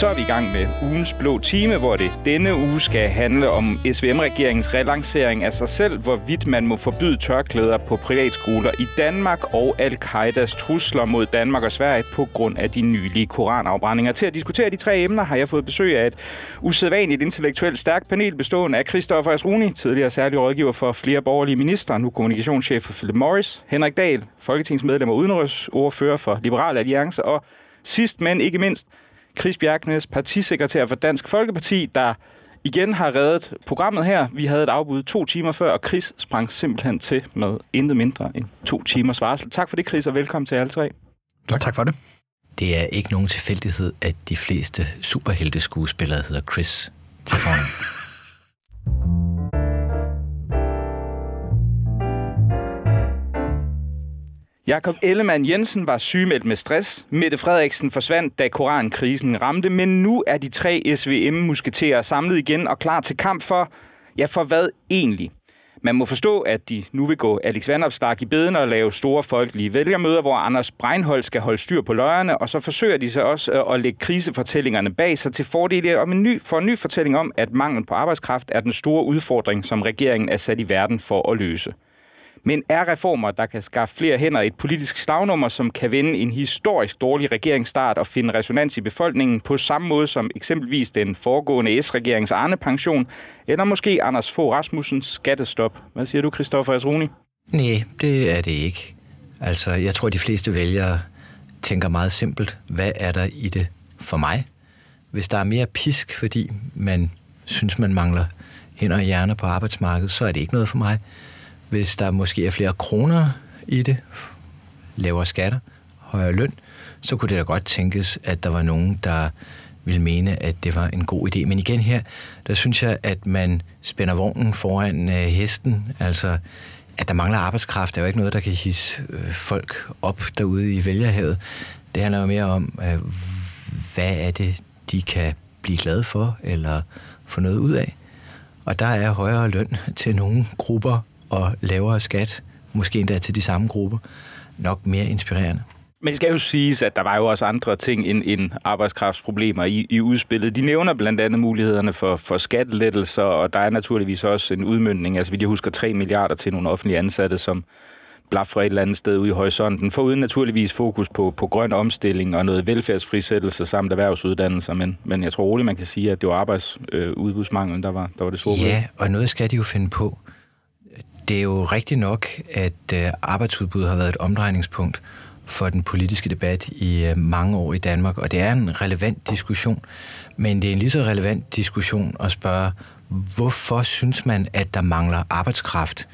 Så er vi i gang med ugens blå time, hvor det denne uge skal handle om SVM-regeringens relancering af sig selv, hvorvidt man må forbyde tørklæder på privatskoler i Danmark og al-Qaidas trusler mod Danmark og Sverige på grund af de nylige koranafbrændinger. Til at diskutere de tre emner har jeg fået besøg af et usædvanligt intellektuelt stærkt panel bestående af Christoffer Asruni, tidligere særlig rådgiver for flere borgerlige ministre, nu kommunikationschef for Philip Morris, Henrik Dahl, folketingsmedlem og udenrigsordfører for Liberal Alliance, og sidst men ikke mindst, Chris Bjergnes, partisekretær for Dansk Folkeparti, der igen har reddet programmet her. Vi havde et afbud to timer før, og Chris sprang simpelthen til med intet mindre end to timers varsel. Tak for det, Chris, og velkommen til alle tre. Tak. tak for det. Det er ikke nogen tilfældighed, at de fleste superhelteskuespillere hedder Chris til. Jakob Ellemann Jensen var sygemeldt med stress. Mette Frederiksen forsvandt, da korankrisen ramte, men nu er de tre SVM-musketerer samlet igen og klar til kamp for, ja for hvad egentlig? Man må forstå, at de nu vil gå Alex Vandopslag i beden og lave store folkelige vælgermøder, hvor Anders Breinholt skal holde styr på løjerne, og så forsøger de så også øh, at lægge krisefortællingerne bag sig til fordel om en ny, for en ny fortælling om, at manglen på arbejdskraft er den store udfordring, som regeringen er sat i verden for at løse. Men er reformer, der kan skaffe flere hænder et politisk slagnummer, som kan vinde en historisk dårlig regeringsstart og finde resonans i befolkningen på samme måde som eksempelvis den foregående S-regerings Arne-pension, eller måske Anders Fogh Rasmussens skattestop? Hvad siger du, Christoffer Asruni? Nej, det er det ikke. Altså, jeg tror, de fleste vælgere tænker meget simpelt. Hvad er der i det for mig? Hvis der er mere pisk, fordi man synes, man mangler hænder og hjerner på arbejdsmarkedet, så er det ikke noget for mig hvis der måske er flere kroner i det, lavere skatter, højere løn, så kunne det da godt tænkes, at der var nogen, der ville mene, at det var en god idé. Men igen her, der synes jeg, at man spænder vognen foran øh, hesten. Altså, at der mangler arbejdskraft, er jo ikke noget, der kan hisse øh, folk op derude i vælgerhavet. Det handler jo mere om, øh, hvad er det, de kan blive glade for, eller få noget ud af. Og der er højere løn til nogle grupper og lavere skat, måske endda til de samme grupper, nok mere inspirerende. Men det skal jo siges, at der var jo også andre ting end, end arbejdskraftsproblemer i, i udspillet. De nævner blandt andet mulighederne for, for skattelettelser, og der er naturligvis også en udmyndning, altså vi husker 3 milliarder til nogle offentlige ansatte, som blaffer et eller andet sted ude i horisonten, for uden naturligvis fokus på, på grøn omstilling og noget velfærdsfrisættelse samt erhvervsuddannelser, men, men jeg tror roligt, man kan sige, at det var arbejdsudbudsmanglen, øh, der, var, der var det store. Ja, og noget skal de jo finde på det er jo rigtigt nok, at øh, arbejdsudbud har været et omdrejningspunkt for den politiske debat i øh, mange år i Danmark, og det er en relevant diskussion. Men det er en lige så relevant diskussion at spørge, hvorfor synes man, at der mangler arbejdskraft?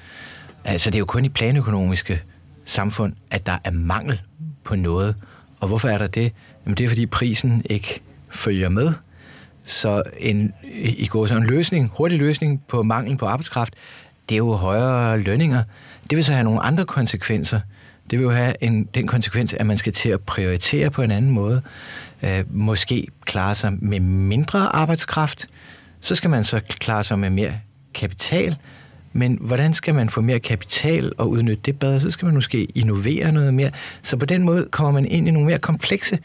Altså, det er jo kun i planøkonomiske samfund, at der er mangel på noget. Og hvorfor er der det? Jamen, det er, fordi prisen ikke følger med. Så en, i går så en løsning, hurtig løsning på manglen på arbejdskraft, det er jo højere lønninger. Det vil så have nogle andre konsekvenser. Det vil jo have en, den konsekvens, at man skal til at prioritere på en anden måde. Øh, måske klare sig med mindre arbejdskraft. Så skal man så klare sig med mere kapital. Men hvordan skal man få mere kapital og udnytte det bedre? Så skal man måske innovere noget mere. Så på den måde kommer man ind i nogle mere komplekse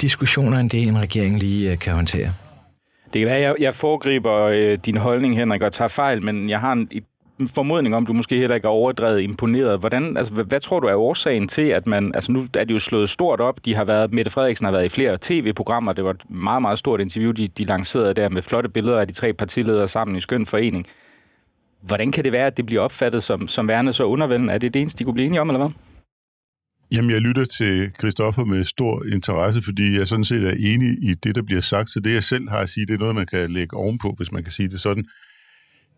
diskussioner, end det en regering lige øh, kan håndtere. Det kan være, at jeg, jeg foregriber øh, din holdning, Henrik, og tager fejl, men jeg har en, et formodning om, du måske heller ikke er overdrevet imponeret. Hvordan, altså, hvad, hvad tror du er årsagen til, at man... Altså nu er de jo slået stort op. De har været, Mette Frederiksen har været i flere tv-programmer. Det var et meget, meget stort interview, de, de lancerede der med flotte billeder af de tre partiledere sammen i skøn forening. Hvordan kan det være, at det bliver opfattet som, som værende så undervældende? Er det det eneste, de kunne blive enige om, eller hvad? Jamen, jeg lytter til Christoffer med stor interesse, fordi jeg sådan set er enig i det, der bliver sagt. Så det, jeg selv har at sige, det er noget, man kan lægge ovenpå, hvis man kan sige det sådan.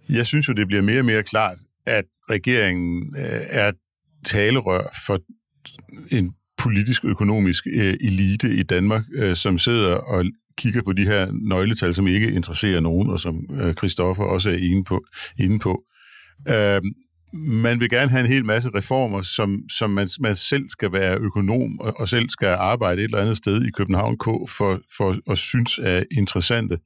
Jeg synes jo, det bliver mere og mere klart, at regeringen øh, er talerør for en politisk økonomisk øh, elite i Danmark, øh, som sidder og kigger på de her nøgletal, som ikke interesserer nogen, og som øh, Christoffer også er inde på. Inde på. Øh, man vil gerne have en hel masse reformer, som, som man, man selv skal være økonom og, og selv skal arbejde et eller andet sted i København K for, for at synes er interessante.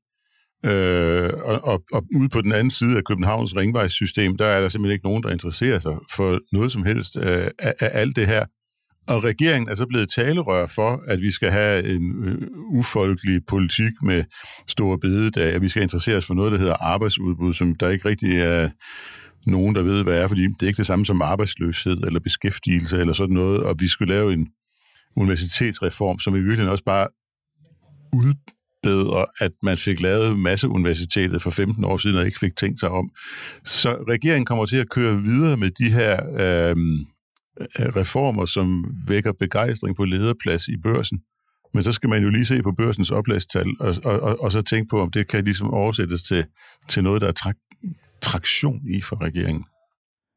Øh, og, og, og ude på den anden side af Københavns ringvejssystem, der er der simpelthen ikke nogen, der interesserer sig for noget som helst af, af, af alt det her. og regeringen er så blevet talerør for, at vi skal have en øh, ufolkelig politik med store bededag, at vi skal interessere os for noget, der hedder arbejdsudbud, som der ikke rigtig er nogen, der ved, hvad er, fordi det er ikke det samme som arbejdsløshed eller beskæftigelse eller sådan noget, og vi skulle lave en universitetsreform, som i virkeligheden også bare ud, bedre, at man fik lavet masse universitetet for 15 år siden og ikke fik tænkt sig om. Så regeringen kommer til at køre videre med de her øhm, øh, reformer, som vækker begejstring på lederplads i børsen. Men så skal man jo lige se på børsens oplagstal, og, og, og, og så tænke på, om det kan ligesom oversættes til, til noget, der er trak, traktion i for regeringen.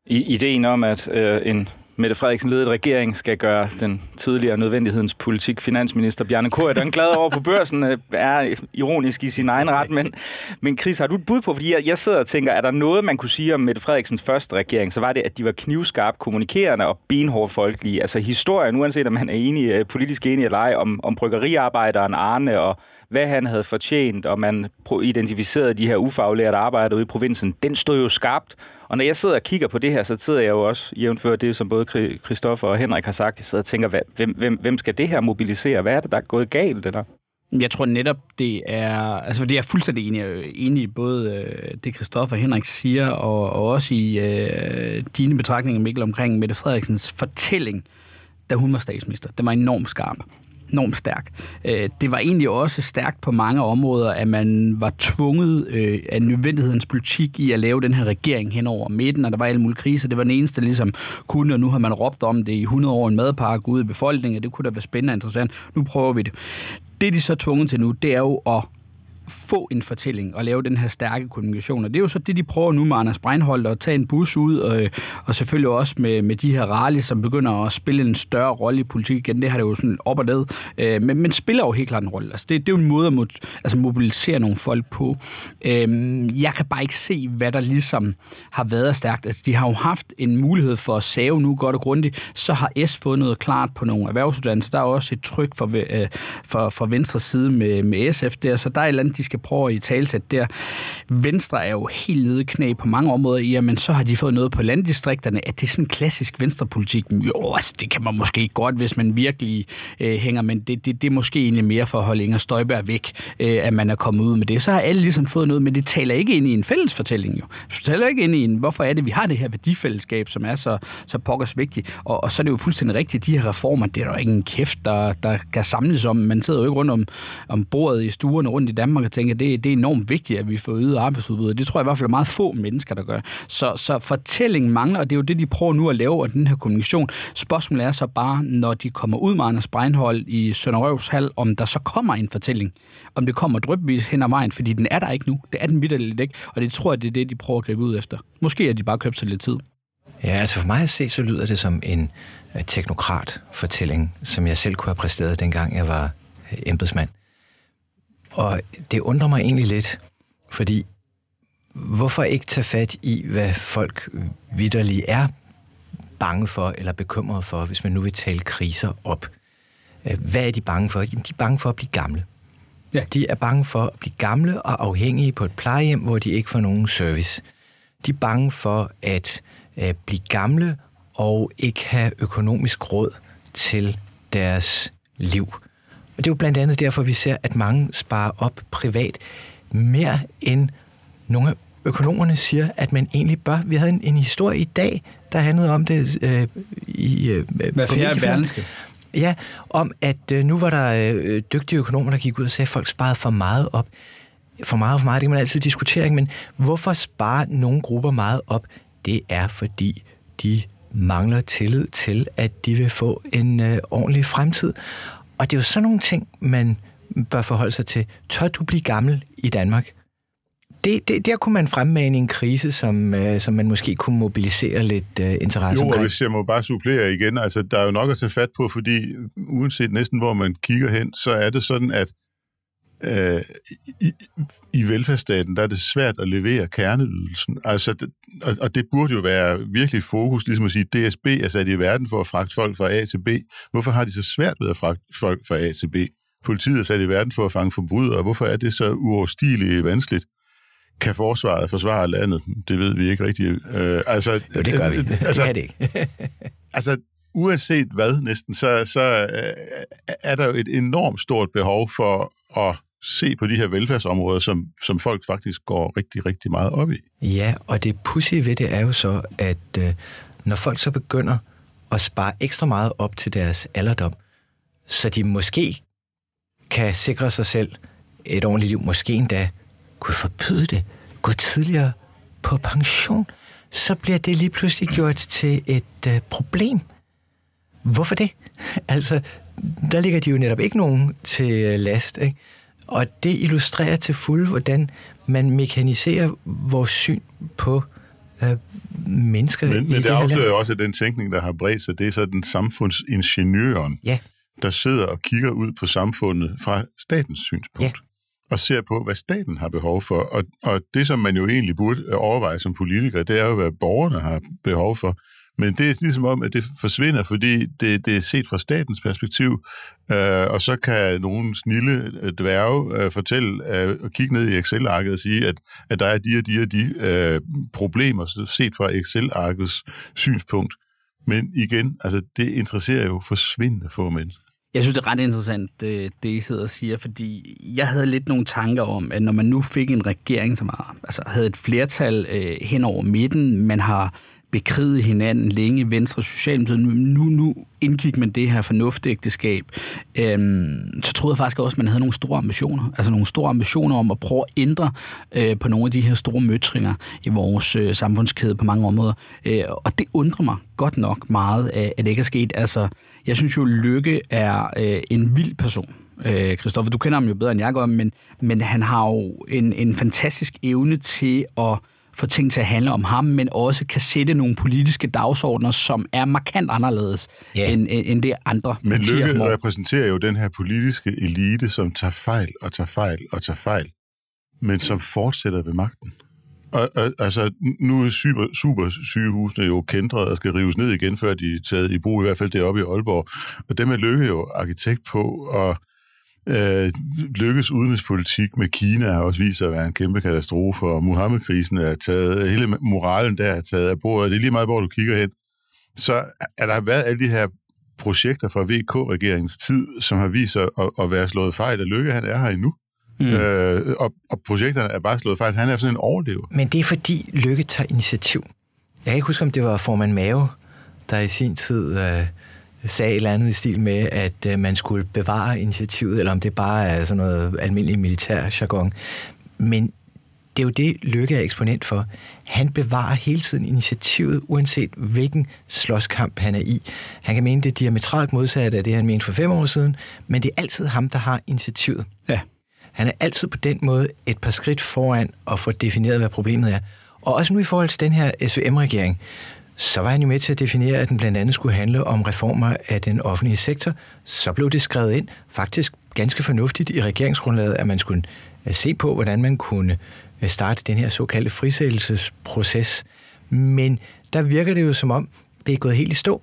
I, ideen om, at øh, en Mette Frederiksen ledet regering skal gøre den tidligere nødvendighedens politik finansminister Bjarne Korydon glad over på børsen, øh, er ironisk i sin egen ret. Men, men Chris, har du et bud på? Fordi jeg, jeg sidder og tænker, er der noget, man kunne sige om Mette Frederiksens første regering, så var det, at de var knivskarp kommunikerende og benhård folkelige. Altså historien, uanset om man er enig, øh, politisk enig eller ej, om, om bryggeriarbejderen Arne og hvad han havde fortjent, og man identificerede de her ufaglærte arbejdere ude i provinsen, den stod jo skarpt. Og når jeg sidder og kigger på det her, så sidder jeg jo også, jævnfør det, som både Christoffer og Henrik har sagt, jeg sidder og tænker, hvem, hvem, hvem skal det her mobilisere? Hvad er det, der er gået galt, Eller? Jeg tror netop, det er, altså det er fuldstændig enig, enig i både øh, det, Christoffer og Henrik siger, og, og også i øh, dine betragtninger, Mikkel, omkring Mette Frederiksens fortælling, da hun var statsminister. Den var enormt skarp enormt stærk. Øh, det var egentlig også stærkt på mange områder, at man var tvunget øh, af nødvendighedens politik i at lave den her regering hen over midten, og der var alle mulige kriser. Det var den eneste, der ligesom kunne, og nu har man råbt om det i 100 år en madpakke ude i befolkningen, det kunne da være spændende og interessant. Nu prøver vi det. Det, de så er tvunget til nu, det er jo at få en fortælling og lave den her stærke kommunikation. Og det er jo så det, de prøver nu med Anders Breinholt, at tage en bus ud, og, og selvfølgelig også med, med de her rally, som begynder at spille en større rolle i politik igen. Det har det jo sådan op og ned. Øh, men, men spiller jo helt klart en rolle. Altså, det, det er jo en måde at mod, altså mobilisere nogle folk på. Øh, jeg kan bare ikke se, hvad der ligesom har været stærkt. Altså, de har jo haft en mulighed for at save nu godt og grundigt. Så har S fået noget klart på nogle erhvervsuddannelser. Der er også et tryk fra, øh, fra, fra venstre side med, med SF der, så der er et eller andet, de skal prøve at i talsæt der. Venstre er jo helt nede knæ på mange områder i, men så har de fået noget på landdistrikterne. Er det sådan klassisk venstrepolitik? Jo, altså, det kan man måske godt, hvis man virkelig øh, hænger, men det, det, det er måske egentlig mere for at holde Inger Støjberg væk, øh, at man er kommet ud med det. Så har alle ligesom fået noget, men det taler ikke ind i en fælles fortælling jo. Det taler ikke ind i en, hvorfor er det, vi har det her værdifællesskab, som er så, så pokkers vigtigt. Og, og så er det jo fuldstændig rigtigt, de her reformer, det er der jo ingen kæft, der, der kan samles om. Man sidder jo ikke rundt om, om bordet i stuerne rundt i Danmark og tænker, det, det er enormt vigtigt, at vi får øget arbejdsudbud. Det tror jeg i hvert fald er meget få mennesker, der gør. Så, så fortællingen mangler, og det er jo det, de prøver nu at lave af den her kommunikation. Spørgsmålet er så bare, når de kommer ud med Anders Breinhold i Sønderøvs Hal, om der så kommer en fortælling. Om det kommer drøbvis hen ad vejen, fordi den er der ikke nu. Det er den vidderligt ikke, og det tror jeg, det er det, de prøver at gribe ud efter. Måske er de bare købt sig lidt tid. Ja, altså for mig at se, så lyder det som en øh, teknokrat-fortælling, som jeg selv kunne have præsteret, dengang jeg var øh, embedsmand. Og det undrer mig egentlig lidt, fordi hvorfor ikke tage fat i, hvad folk vidderligt er bange for eller bekymret for, hvis man nu vil tale kriser op? Øh, hvad er de bange for? Jamen, de er bange for at blive gamle. Ja. De er bange for at blive gamle og afhængige på et plejehjem, hvor de ikke får nogen service. De er bange for at øh, blive gamle og ikke have økonomisk råd til deres liv. Og det er jo blandt andet derfor, vi ser, at mange sparer op privat mere end nogle af økonomerne siger, at man egentlig bør. Vi havde en, en historie i dag, der handlede om det øh, i øh, Hvad fjerde Ja, om at øh, nu var der øh, dygtige økonomer, der gik ud og sagde, at folk sparede for meget op. For meget og for meget, det kan man altid diskutere, men hvorfor sparer nogle grupper meget op? Det er, fordi de mangler tillid til, at de vil få en øh, ordentlig fremtid. Og det er jo sådan nogle ting, man bør forholde sig til. Tør du blive gammel i Danmark? Det, det, der kunne man fremmane en krise, som, øh, som man måske kunne mobilisere lidt øh, interesse Jo, omkring. og hvis jeg må bare supplere igen, altså der er jo nok at tage fat på, fordi uanset næsten hvor man kigger hen, så er det sådan, at øh, i, i velfærdsstaten, der er det svært at levere kerneydelsen. Altså, det, og, og det burde jo være virkelig fokus, ligesom at sige, DSB er sat i verden for at fragte folk fra A til B. Hvorfor har de så svært ved at fragte folk fra A til B? Politiet er sat i verden for at fange forbrydere. Hvorfor er det så uoverstigeligt vanskeligt? Kan forsvaret forsvare landet? Det ved vi ikke rigtigt. Øh, altså, Jo, det gør vi. Altså, det kan det ikke. altså, uanset hvad næsten, så, så øh, er der jo et enormt stort behov for at se på de her velfærdsområder, som, som folk faktisk går rigtig, rigtig meget op i. Ja, og det pussy ved det er jo så, at øh, når folk så begynder at spare ekstra meget op til deres alderdom, så de måske kan sikre sig selv et ordentligt liv, måske endda kunne forbyde det, gå tidligere på pension, så bliver det lige pludselig gjort til et øh, problem. Hvorfor det? Altså, der ligger de jo netop ikke nogen til øh, last, ikke? Og det illustrerer til fuld, hvordan man mekaniserer vores syn på øh, mennesker Men, i men det, det afslører også, at den tænkning, der har bredt sig, det er så den samfundsingeniøren, Ja, der sidder og kigger ud på samfundet fra statens synspunkt. Ja. Og ser på, hvad staten har behov for. Og, og det, som man jo egentlig burde overveje som politiker, det er jo, hvad borgerne har behov for. Men det er ligesom om, at det forsvinder, fordi det, det er set fra statens perspektiv, øh, og så kan nogle snille øh, dværge øh, fortælle øh, og kigge ned i Excel-arket og sige, at, at der er de og de og de øh, problemer set fra Excel-arkets synspunkt. Men igen, altså det interesserer jo forsvindende få mennesker. Jeg synes, det er ret interessant, det, det I sidder og siger, fordi jeg havde lidt nogle tanker om, at når man nu fik en regering, som har, altså, havde et flertal øh, hen over midten, man har bekriget hinanden længe, Venstre og Socialdemokratiet, nu, nu indgik man det her fornuftægteskab, øhm, så troede jeg faktisk også, at man havde nogle store ambitioner. Altså nogle store ambitioner om at prøve at ændre øh, på nogle af de her store møtringer i vores øh, samfundskæde på mange områder. Øh, og det undrer mig godt nok meget, øh, at det ikke er sket. Altså, jeg synes jo, Lykke er øh, en vild person. Øh, Christoffer, du kender ham jo bedre end jeg gør, men, men han har jo en, en fantastisk evne til at få ting til at handle om ham, men også kan sætte nogle politiske dagsordner, som er markant anderledes Ja. end, end det andre Men Lykke formår. repræsenterer jo den her politiske elite, som tager fejl og tager fejl og tager fejl, men som fortsætter ved magten. Og, og altså, nu er super, supersygehusene jo kendret og skal rives ned igen, før de er taget i brug, i hvert fald deroppe i Aalborg. Og dem er Lykke jo arkitekt på, og øh, Lykkes udenrigspolitik med Kina har også vist sig at være en kæmpe katastrofe, og Muhammed-krisen er taget, hele moralen der er taget af bordet. Det er lige meget, hvor du kigger hen. Så er der været alle de her projekter fra VK-regeringens tid, som har vist sig at, at være slået fejl, og Lykke han er her endnu. Mm. Øh, og, og projekterne er bare slået fejl. Han er sådan en overlever. Men det er fordi Lykke tager initiativ. Jeg kan ikke huske, om det var formand Mave, der i sin tid øh, sagde et eller andet i stil med, at øh, man skulle bevare initiativet, eller om det bare er sådan noget almindelig militær jargon. Men det er jo det, Lykke er eksponent for. Han bevarer hele tiden initiativet, uanset hvilken slåskamp han er i. Han kan mene det diametralt modsat af det, han mente for fem år siden, men det er altid ham, der har initiativet. Ja. Han er altid på den måde et par skridt foran og får defineret, hvad problemet er. Og også nu i forhold til den her SVM-regering, så var han jo med til at definere, at den blandt andet skulle handle om reformer af den offentlige sektor. Så blev det skrevet ind, faktisk ganske fornuftigt i regeringsgrundlaget, at man skulle øh, se på, hvordan man kunne øh, starte den her såkaldte frisættelsesproces. Men der virker det jo som om, det er gået helt i stå.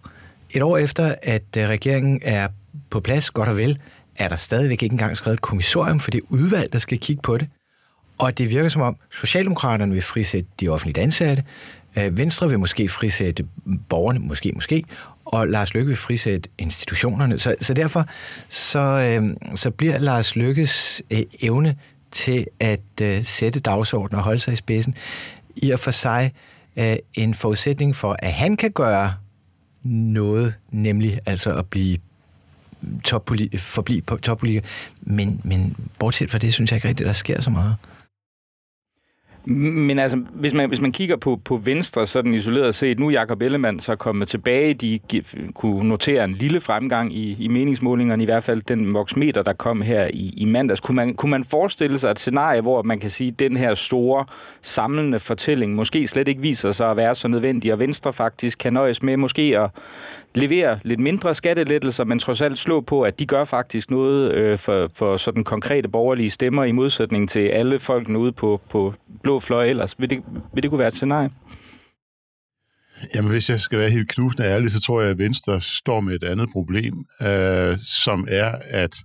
Et år efter, at øh, regeringen er på plads, godt og vel, er der stadigvæk ikke engang skrevet et kommissorium for det udvalg, der skal kigge på det. Og det virker som om, Socialdemokraterne vil frisætte de offentligt ansatte, øh, Venstre vil måske frisætte borgerne, måske, måske, og Lars Løkke vil frisætte institutionerne. Så, så derfor så, øh, så bliver Lars Lykkes øh, evne til at øh, sætte dagsordenen og holde sig i spidsen, i og for sig øh, en forudsætning for, at han kan gøre noget, nemlig altså at blive toppoli- forblive toppolitiker. Men, men bortset fra det, synes jeg ikke rigtigt, der sker så meget. Men altså, hvis man, hvis man kigger på, på Venstre, sådan isoleret set, nu er Jacob Ellemann så kommet tilbage. De kunne notere en lille fremgang i, i meningsmålingerne, i hvert fald den voksmeter, der kom her i, i mandags. Kunne man, kunne man forestille sig et scenarie, hvor man kan sige, at den her store samlende fortælling måske slet ikke viser sig at være så nødvendig, og Venstre faktisk kan nøjes med måske at levere lidt mindre skattelettelser, men trods alt slå på, at de gør faktisk noget øh, for, for sådan konkrete borgerlige stemmer i modsætning til alle folkene ude på, på blå fløj ellers. Vil det, vil det kunne være et scenarie? Jamen, hvis jeg skal være helt knusende ærlig, så tror jeg, at Venstre står med et andet problem, øh, som er, at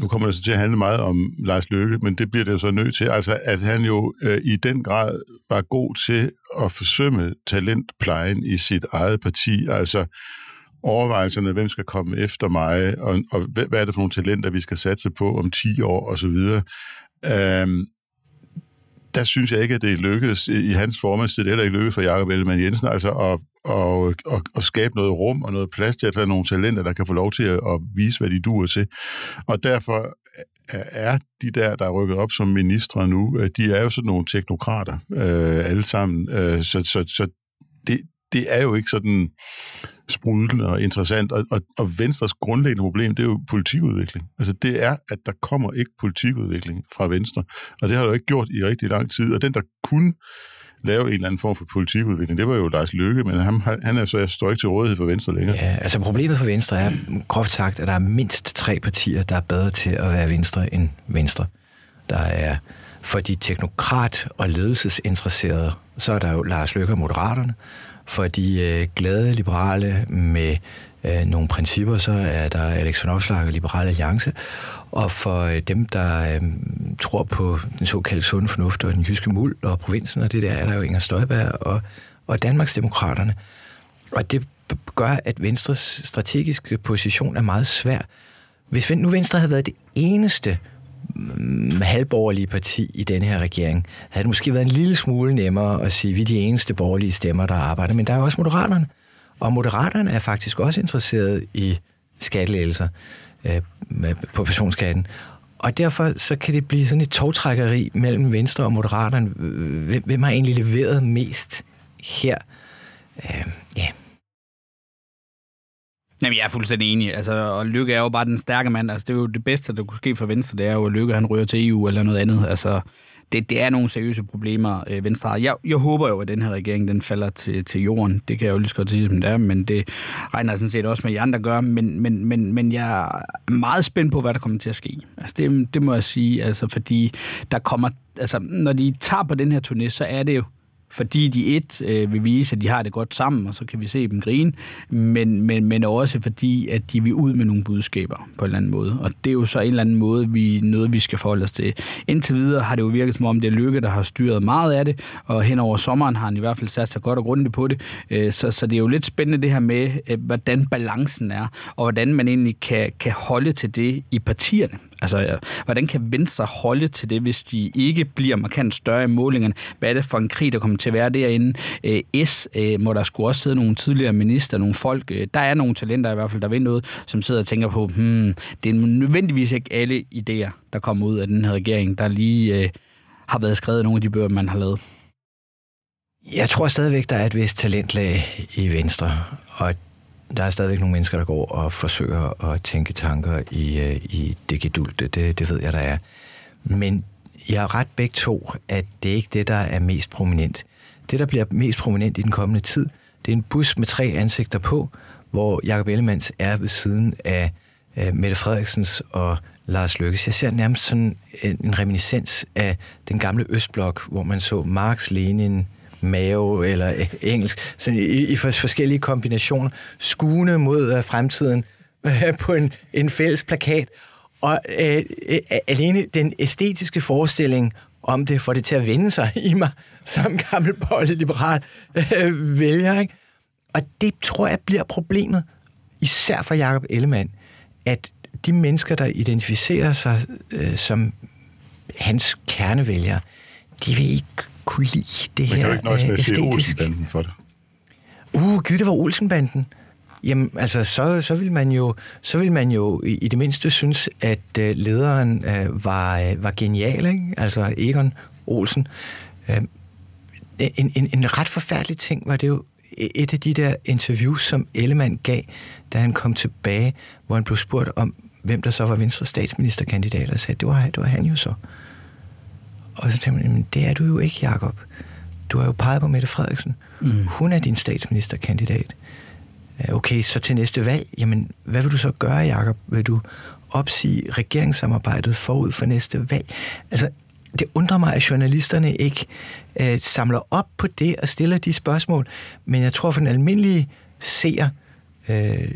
nu kommer det så til at handle meget om Lars Løkke, men det bliver det jo så nødt til, altså at han jo øh, i den grad var god til at forsømme talentplejen i sit eget parti, altså overvejelserne, hvem skal komme efter mig, og, og hvad, er det for nogle talenter, vi skal satse på om 10 år, og så videre. Øhm, der synes jeg ikke, at det lykkedes i hans formandstid, det er ikke lykkedes for Jacob Ellemann Jensen, altså at, og, at, og skabe noget rum og noget plads til at tage nogle talenter, der kan få lov til at, at vise, hvad de duer til. Og derfor er de der, der er rykket op som ministre nu, øh, de er jo sådan nogle teknokrater øh, alle sammen. Øh, så så, så det, det er jo ikke sådan sprudlende og interessant. Og, og, og Venstres grundlæggende problem, det er jo politikudvikling. Altså det er, at der kommer ikke politikudvikling fra Venstre. Og det har der jo ikke gjort i rigtig lang tid. Og den, der kunne lave en eller anden form for politikudvikling. Det var jo Lars Løkke, men han, han er så jeg står ikke til rådighed for Venstre længere. Ja, altså problemet for Venstre er groft sagt, at der er mindst tre partier, der er bedre til at være Venstre end Venstre. Der er for de teknokrat- og ledelsesinteresserede, så er der jo Lars Løkke og Moderaterne. For de øh, glade liberale med øh, nogle principper, så er der Alex von Opslag og Liberale Alliance. Og for øh, dem, der øh, tror på den såkaldte sunde fornuft og den jyske muld og provinsen og det der, er der jo Inger Støjberg og, og Danmarksdemokraterne. Og det gør, at Venstres strategiske position er meget svær. Hvis nu Venstre havde været det eneste mm, halvborgerlige parti i denne her regering, havde det måske været en lille smule nemmere at sige, at vi er de eneste borgerlige stemmer, der arbejder. Men der er jo også moderaterne. Og moderaterne er faktisk også interesseret i skattelægelser øh, på personskatten. Og derfor så kan det blive sådan et togtrækkeri mellem Venstre og Moderaterne. Hvem har egentlig leveret mest her? Øh, ja. Jamen, jeg er fuldstændig enig. Altså, og Lykke er jo bare den stærke mand. Altså, det er jo det bedste, der kunne ske for Venstre, det er jo, at Lykke han ryger til EU eller noget andet. Altså, det, det er nogle seriøse problemer, øh, Venstre har. Jeg, jeg håber jo, at den her regering den falder til, til jorden. Det kan jeg jo lige så godt sige, som det er, men det regner jeg sådan set også med, at I andre gør. Men, men, men, men jeg er meget spændt på, hvad der kommer til at ske. Altså, det, det må jeg sige, altså, fordi der kommer, altså, når de tager på den her turné, så er det jo fordi de et øh, vil vise, at de har det godt sammen, og så kan vi se dem grine, men, men, men også fordi, at de vil ud med nogle budskaber på en eller anden måde. Og det er jo så en eller anden måde, vi, noget vi skal forholde os til. Indtil videre har det jo virket som om, det er Lykke, der har styret meget af det, og hen over sommeren har han i hvert fald sat sig godt og grundigt på det. Øh, så, så det er jo lidt spændende det her med, øh, hvordan balancen er, og hvordan man egentlig kan, kan holde til det i partierne. Altså, hvordan kan Venstre holde til det, hvis de ikke bliver markant større i målingerne? Hvad er det for en krig, der kommer til at være derinde? Øh, S, øh, må der skulle også sidde nogle tidligere minister, nogle folk. Øh, der er nogle talenter i hvert fald, der vil noget, som sidder og tænker på, hmm, det er nødvendigvis ikke alle idéer, der kommer ud af den her regering, der lige øh, har været skrevet nogle af de bøger, man har lavet. Jeg tror stadigvæk, der er et vist talentlag i Venstre, og der er stadigvæk nogle mennesker, der går og forsøger at tænke tanker i, øh, i det gedulte. Det, det ved jeg, der er. Men jeg har ret begge to, at det er ikke det, der er mest prominent. Det, der bliver mest prominent i den kommende tid, det er en bus med tre ansigter på, hvor Jacob Ellemanns er ved siden af uh, Mette Frederiksens og Lars Løkkes. Jeg ser nærmest sådan en, en reminiscens af den gamle Østblok, hvor man så Marx, Lenin, mave eller e- engelsk, så i, i forskellige kombinationer, skuende mod øh, fremtiden øh, på en, en fælles plakat. Og øh, øh alene den æstetiske forestilling om det får det til at vende sig i mig som gammel liberal øh, vælger. Ikke? Og det tror jeg bliver problemet, især for Jakob Ellemann, at de mennesker, der identificerer sig øh, som hans kernevælgere, de vil ikke kunne lide det her Man kan jo ikke nøjes med at se Olsenbanden for det. Uh, givet det var Olsenbanden. Jamen, altså, så, så vil man jo, så vil man jo i, i det mindste synes, at uh, lederen uh, var, uh, var genial, ikke? Altså Egon Olsen. Uh, en, en, en ret forfærdelig ting var det jo et af de der interviews, som Ellemann gav, da han kom tilbage, hvor han blev spurgt om, hvem der så var Venstre statsministerkandidat, og sagde, det var, det var han jo så. Og så tænkte man, det er du jo ikke, Jakob. Du har jo peget på Mette Frederiksen. Mm. Hun er din statsministerkandidat. Okay, så til næste valg, jamen, hvad vil du så gøre, Jakob? Vil du opsige regeringssamarbejdet forud for næste valg? Altså, det undrer mig, at journalisterne ikke øh, samler op på det og stiller de spørgsmål. Men jeg tror, for den almindelige seer, øh,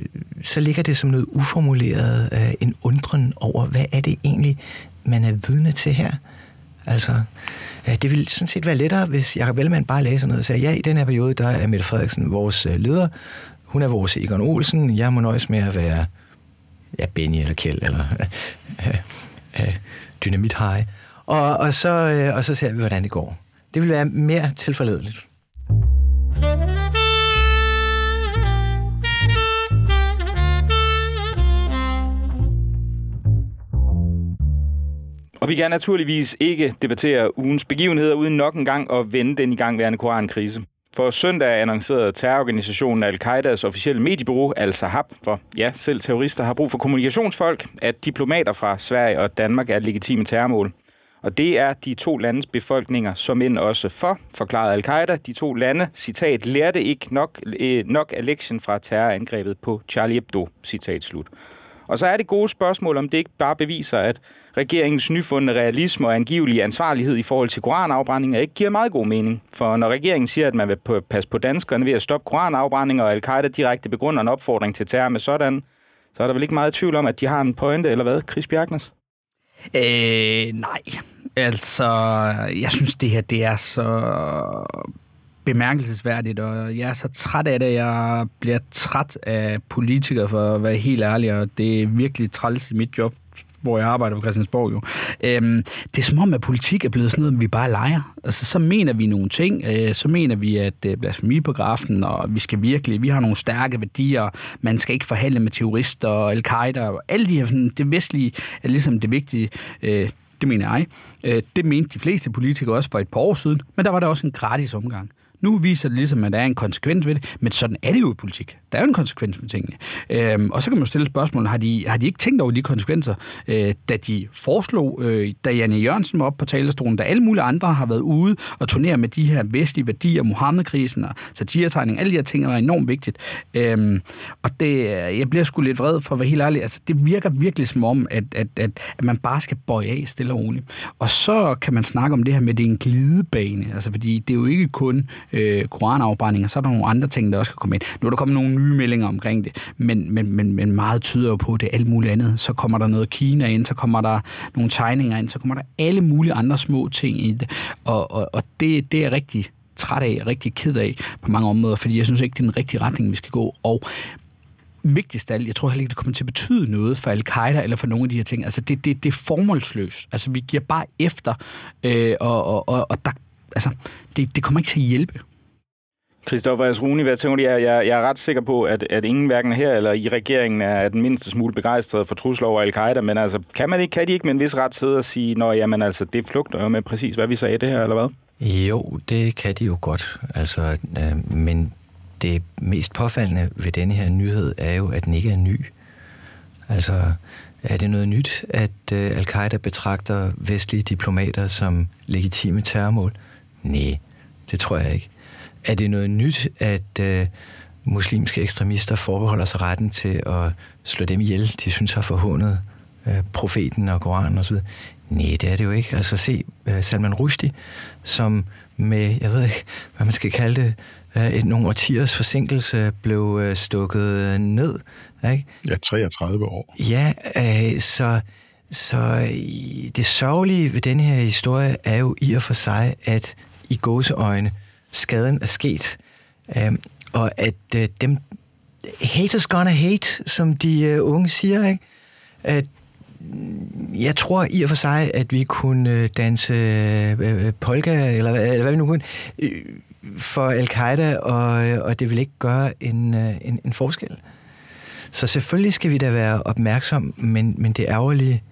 så ligger det som noget uformuleret, øh, en undren over, hvad er det egentlig, man er vidne til her? Altså, øh, det ville sådan set være lettere, hvis Jacob Ellemann bare lagde sådan noget og sagde, ja, i den her periode, der er Mette Frederiksen vores øh, leder, hun er vores Egon Olsen, jeg må nøjes med at være ja, Benny eller Kjeld eller øh, øh, Dynamit High. Og, og, så, øh, og så ser vi, hvordan det går. Det vil være mere tilforladeligt. Og vi kan naturligvis ikke debattere ugens begivenheder uden nok en gang at vende den igangværende korankrise. For søndag annoncerede terrororganisationen Al-Qaidas officielle mediebureau Al-Sahab, for ja, selv terrorister har brug for kommunikationsfolk, at diplomater fra Sverige og Danmark er legitime terrormål. Og det er de to landes befolkninger, som end også for, forklarede Al-Qaida. De to lande, citat, lærte ikke nok, øh, nok af lektien fra terrorangrebet på Charlie Hebdo, citat slut. Og så er det gode spørgsmål, om det ikke bare beviser, at regeringens nyfundne realisme og angivelige ansvarlighed i forhold til koranafbrændinger ikke giver meget god mening. For når regeringen siger, at man vil passe på danskerne ved at stoppe koranafbrændinger, og Al-Qaida direkte begrunder en opfordring til terror med sådan, så er der vel ikke meget tvivl om, at de har en pointe, eller hvad, Chris Bjergnes? Øh, nej. Altså, jeg synes, det her det er så bemærkelsesværdigt, og jeg er så træt af det, jeg bliver træt af politikere, for at være helt ærlig, og det er virkelig træls i mit job, hvor jeg arbejder på Christiansborg jo. Øhm, det er som om, at politik er blevet sådan noget, vi bare leger. Altså, så mener vi nogle ting. Øh, så mener vi, at øh, blasfemiparagrafen, og vi skal virkelig, vi har nogle stærke værdier. Man skal ikke forhandle med terrorister og al-Qaida og alle de her, sådan, det vestlige er ligesom det vigtige. Øh, det mener jeg. Øh, det mente de fleste politikere også for et par år siden, men der var der også en gratis omgang. Nu viser det ligesom, at der er en konsekvens ved det, men sådan er det jo i politik. Der er jo en konsekvens med tingene. Øhm, og så kan man jo stille spørgsmålet, har de, har de ikke tænkt over de konsekvenser, øh, da de foreslog, øh, da Janne Jørgensen var oppe på talerstolen, da alle mulige andre har været ude og turnere med de her vestlige værdier, Mohammed-krisen og satiretegning, alle de her ting var enormt vigtigt. Øhm, og det, jeg bliver sgu lidt vred for at være helt ærlig. Altså, det virker virkelig som om, at, at, at, at man bare skal bøje af stille og roligt. Og så kan man snakke om det her med, at det er en glidebane. Altså, fordi det er jo ikke kun øh, koranafbrændinger, så er der nogle andre ting, der også kan komme ind. Nu er der kommet nogle nye meldinger omkring det, men, men, men, men meget tyder jo på det alt muligt andet. Så kommer der noget Kina ind, så kommer der nogle tegninger ind, så kommer der alle mulige andre små ting i det. Og, og, og det, det er rigtig træt af, rigtig ked af på mange områder, fordi jeg synes ikke, det er den rigtige retning, vi skal gå. Og vigtigst af alt, jeg tror heller ikke, det kommer til at betyde noget for al-Qaida eller for nogle af de her ting. Altså, det, det, det er formålsløst. Altså, vi giver bare efter, øh, og, og, og, og der, altså, det, det kommer ikke til at hjælpe. Christoffer Asruni, hvad tænker du? Jeg, jeg, jeg er ret sikker på, at, at ingen hverken her eller i regeringen er den mindste smule begejstret for trusler over al-Qaida, men altså, kan, man ikke, kan de ikke med en vis ret sidde og sige, når jamen altså, det flugter jo med præcis, hvad vi sagde det her, eller hvad? Jo, det kan de jo godt, altså, øh, men det mest påfaldende ved denne her nyhed er jo, at den ikke er ny. Altså, er det noget nyt, at øh, al-Qaida betragter vestlige diplomater som legitime terrormål? Nej, det tror jeg ikke. Er det noget nyt, at øh, muslimske ekstremister forbeholder sig retten til at slå dem ihjel, de synes har forhåndet øh, profeten og Koranen osv.? Nej, det er det jo ikke. Altså se øh, Salman Rushdie, som med, jeg ved ikke, hvad man skal kalde det, øh, et, nogle årtiers forsinkelse blev øh, stukket ned. Ikke? Ja, 33 år. Ja, øh, så, så det sørgelige ved denne her historie er jo i og for sig, at i gåseøjne, skaden er sket, øh, og at øh, dem haters gonna hate, som de øh, unge siger, ikke? At mm, jeg tror i og for sig, at vi kunne øh, danse øh, øh, polka, eller, øh, eller hvad vi nu kunne, øh, for al-Qaida, og, og det vil ikke gøre en, en, en forskel. Så selvfølgelig skal vi da være opmærksom, men, men det ærgerlige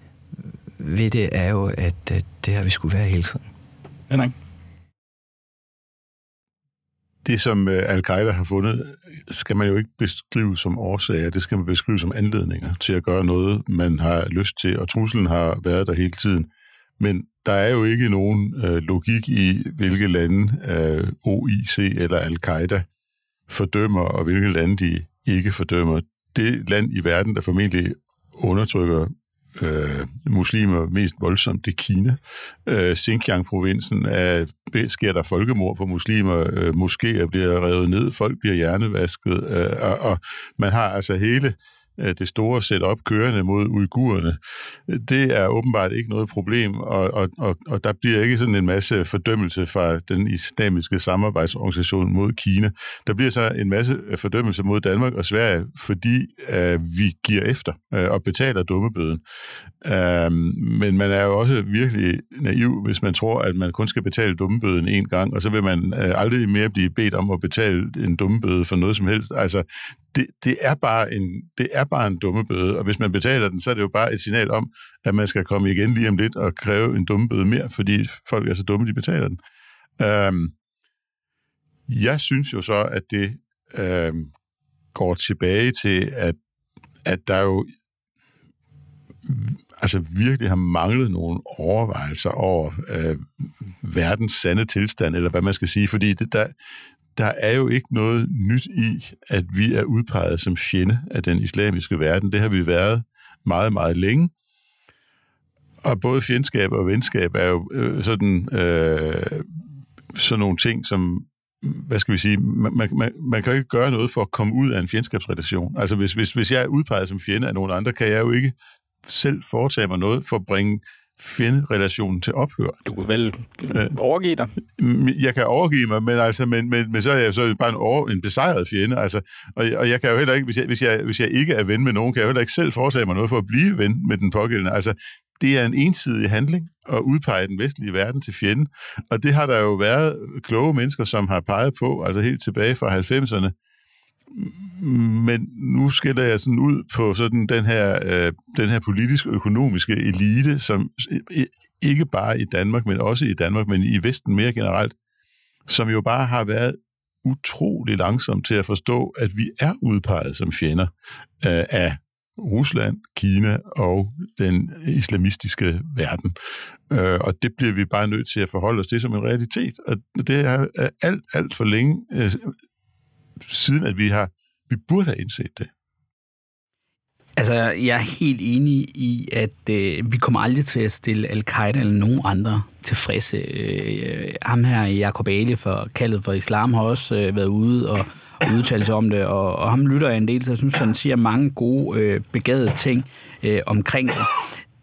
ved det er jo, at det har vi skulle være hele tiden. Henrik? Det, som øh, al-Qaida har fundet, skal man jo ikke beskrive som årsager, det skal man beskrive som anledninger til at gøre noget, man har lyst til, og truslen har været der hele tiden. Men der er jo ikke nogen øh, logik i, hvilke lande øh, OIC eller al-Qaida fordømmer, og hvilke lande de ikke fordømmer. Det land i verden, der formentlig undertrykker øh, muslimer mest voldsomt, det er Kina. Øh, Xinjiang-provincen er, sker der folkemord på muslimer, øh, moskéer bliver revet ned, folk bliver hjernevasket, øh, og, og man har altså hele Øh, det store setup kørende mod uigurerne, det er åbenbart ikke noget problem, og, og, og, og der bliver ikke sådan en masse fordømmelse fra den islamiske samarbejdsorganisation mod Kina. Der bliver så en masse fordømmelse mod Danmark og Sverige, fordi uh, vi giver efter uh, og betaler dummebøden. Uh, men man er jo også virkelig naiv, hvis man tror, at man kun skal betale dummebøden en gang, og så vil man uh, aldrig mere blive bedt om at betale en dummebøde for noget som helst. Altså, det, det, er bare en, det er bare en dumme bøde, og hvis man betaler den, så er det jo bare et signal om, at man skal komme igen lige om lidt og kræve en dumme bøde mere, fordi folk er så dumme, de betaler den. Øhm, jeg synes jo så, at det øhm, går tilbage til, at, at der jo altså virkelig har manglet nogle overvejelser over øh, verdens sande tilstand, eller hvad man skal sige, fordi det, der, der er jo ikke noget nyt i, at vi er udpeget som fjende af den islamiske verden. Det har vi været meget, meget længe. Og både fjendskab og venskab er jo øh, sådan, øh, sådan nogle ting, som, hvad skal vi sige, man, man, man kan ikke gøre noget for at komme ud af en fjendskabsrelation. Altså hvis, hvis, hvis jeg er udpeget som fjende af nogen andre, kan jeg jo ikke selv foretage mig noget for at bringe finde relationen til ophør. Du kan vel øh, overgive dig? Jeg kan overgive mig, men, altså, men, men, men så er jeg så bare en, over, en besejret fjende. Altså, og, og jeg kan jo heller ikke, hvis jeg, hvis, jeg, hvis jeg ikke er ven med nogen, kan jeg jo heller ikke selv foretage mig noget for at blive ven med den pågældende. Altså, det er en ensidig handling at udpege den vestlige verden til fjenden. Og det har der jo været kloge mennesker, som har peget på, altså helt tilbage fra 90'erne, men nu skiller jeg sådan ud på sådan den her, øh, den her politisk økonomiske elite, som ikke bare i Danmark, men også i Danmark, men i Vesten mere generelt, som jo bare har været utrolig langsom til at forstå, at vi er udpeget som fjender øh, af Rusland, Kina og den islamistiske verden. Øh, og det bliver vi bare nødt til at forholde os til som en realitet. Og det er alt, alt for længe øh, siden at vi har, vi burde have indset det. Altså, jeg er helt enig i, at øh, vi kommer aldrig til at stille Al-Qaida eller nogen andre tilfredse. Øh, ham her, Jacob Ali, for kaldet for islam, har også øh, været ude og, og udtale sig om det, og, og ham lytter jeg en del, så jeg synes, han siger mange gode, øh, begavede ting øh, omkring det